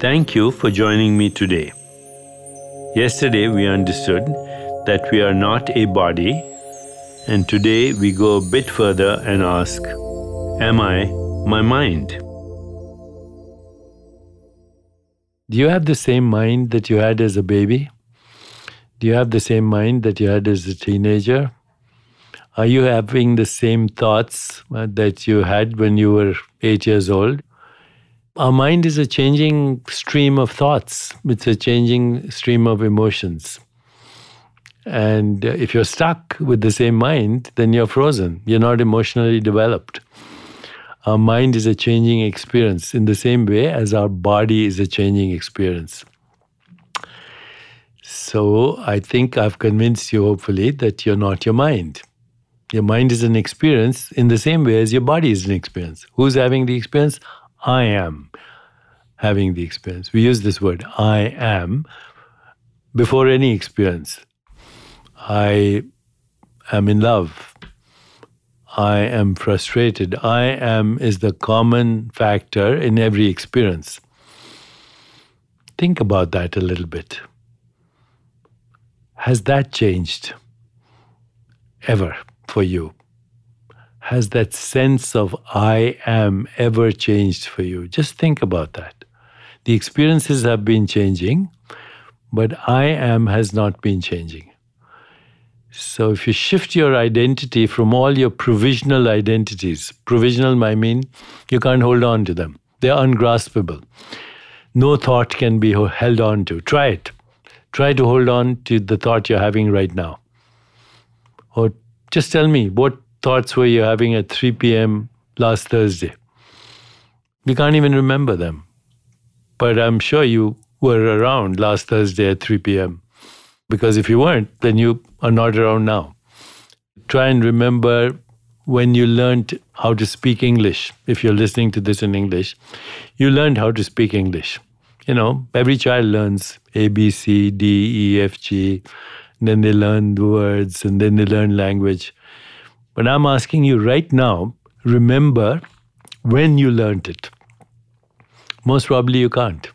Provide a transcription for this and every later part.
Thank you for joining me today. Yesterday we understood that we are not a body, and today we go a bit further and ask Am I my mind? Do you have the same mind that you had as a baby? Do you have the same mind that you had as a teenager? Are you having the same thoughts uh, that you had when you were eight years old? Our mind is a changing stream of thoughts, it's a changing stream of emotions. And uh, if you're stuck with the same mind, then you're frozen. You're not emotionally developed. Our mind is a changing experience in the same way as our body is a changing experience. So I think I've convinced you, hopefully, that you're not your mind. Your mind is an experience in the same way as your body is an experience. Who's having the experience? I am having the experience. We use this word, I am, before any experience. I am in love. I am frustrated. I am is the common factor in every experience. Think about that a little bit. Has that changed ever for you? Has that sense of I am ever changed for you? Just think about that. The experiences have been changing, but I am has not been changing. So if you shift your identity from all your provisional identities, provisional I mean you can't hold on to them. They're ungraspable. No thought can be held on to. Try it. Try to hold on to the thought you're having right now. Or just tell me what thoughts were you having at 3 p.m. last Thursday? You can't even remember them. But I'm sure you were around last Thursday at 3 p.m. Because if you weren't, then you are not around now. Try and remember when you learned how to speak English. If you're listening to this in English, you learned how to speak English. You know, every child learns A, B, C, D, E, F, G. Then they learn the words and then they learn language. But I'm asking you right now, remember when you learned it. Most probably you can't.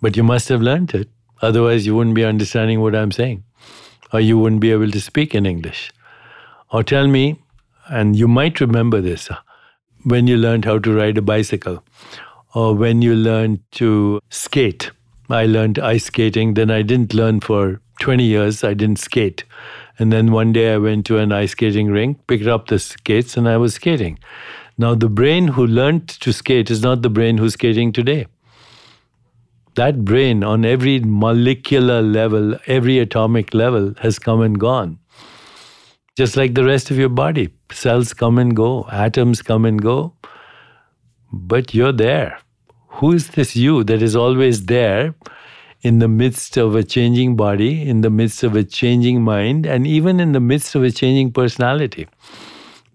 But you must have learned it. Otherwise, you wouldn't be understanding what I'm saying, or you wouldn't be able to speak in English. Or tell me, and you might remember this, uh, when you learned how to ride a bicycle, or when you learned to skate. I learned ice skating, then I didn't learn for 20 years, I didn't skate. And then one day I went to an ice skating rink, picked up the skates, and I was skating. Now, the brain who learned to skate is not the brain who's skating today that brain on every molecular level, every atomic level has come and gone. Just like the rest of your body, cells come and go, atoms come and go, but you're there. Who is this you that is always there in the midst of a changing body, in the midst of a changing mind, and even in the midst of a changing personality?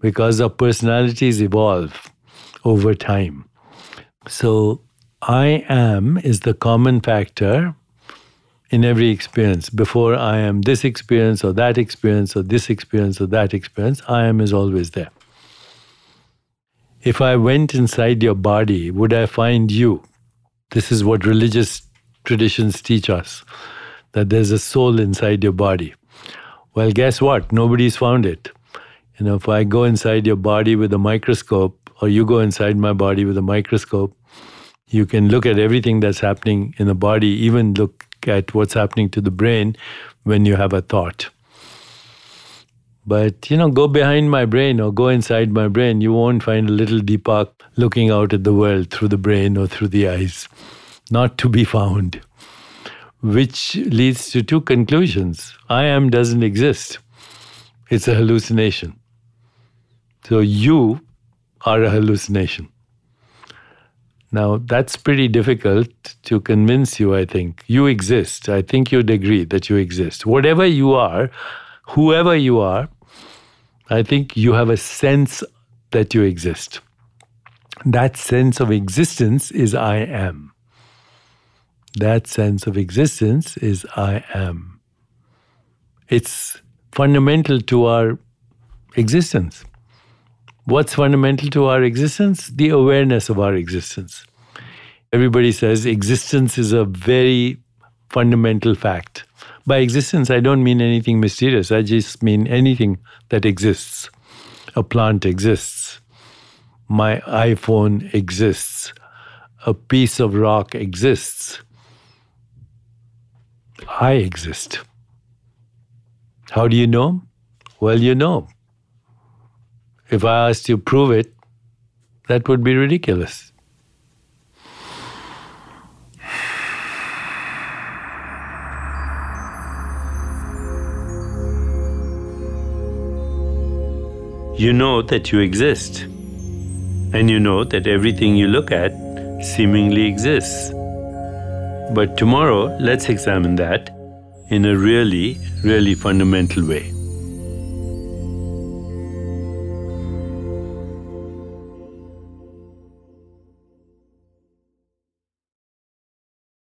Because our personalities evolve over time. So I am is the common factor in every experience. Before I am this experience or that experience or this experience or that experience, I am is always there. If I went inside your body, would I find you? This is what religious traditions teach us that there's a soul inside your body. Well, guess what? Nobody's found it. You know, if I go inside your body with a microscope, or you go inside my body with a microscope, you can look at everything that's happening in the body, even look at what's happening to the brain when you have a thought. But, you know, go behind my brain or go inside my brain, you won't find a little Deepak looking out at the world through the brain or through the eyes. Not to be found. Which leads to two conclusions I am doesn't exist, it's a hallucination. So you are a hallucination. Now, that's pretty difficult to convince you, I think. You exist. I think you'd agree that you exist. Whatever you are, whoever you are, I think you have a sense that you exist. That sense of existence is I am. That sense of existence is I am. It's fundamental to our existence. What's fundamental to our existence? The awareness of our existence. Everybody says existence is a very fundamental fact. By existence, I don't mean anything mysterious, I just mean anything that exists. A plant exists, my iPhone exists, a piece of rock exists. I exist. How do you know? Well, you know. If I asked you to prove it, that would be ridiculous. You know that you exist. And you know that everything you look at seemingly exists. But tomorrow, let's examine that in a really, really fundamental way.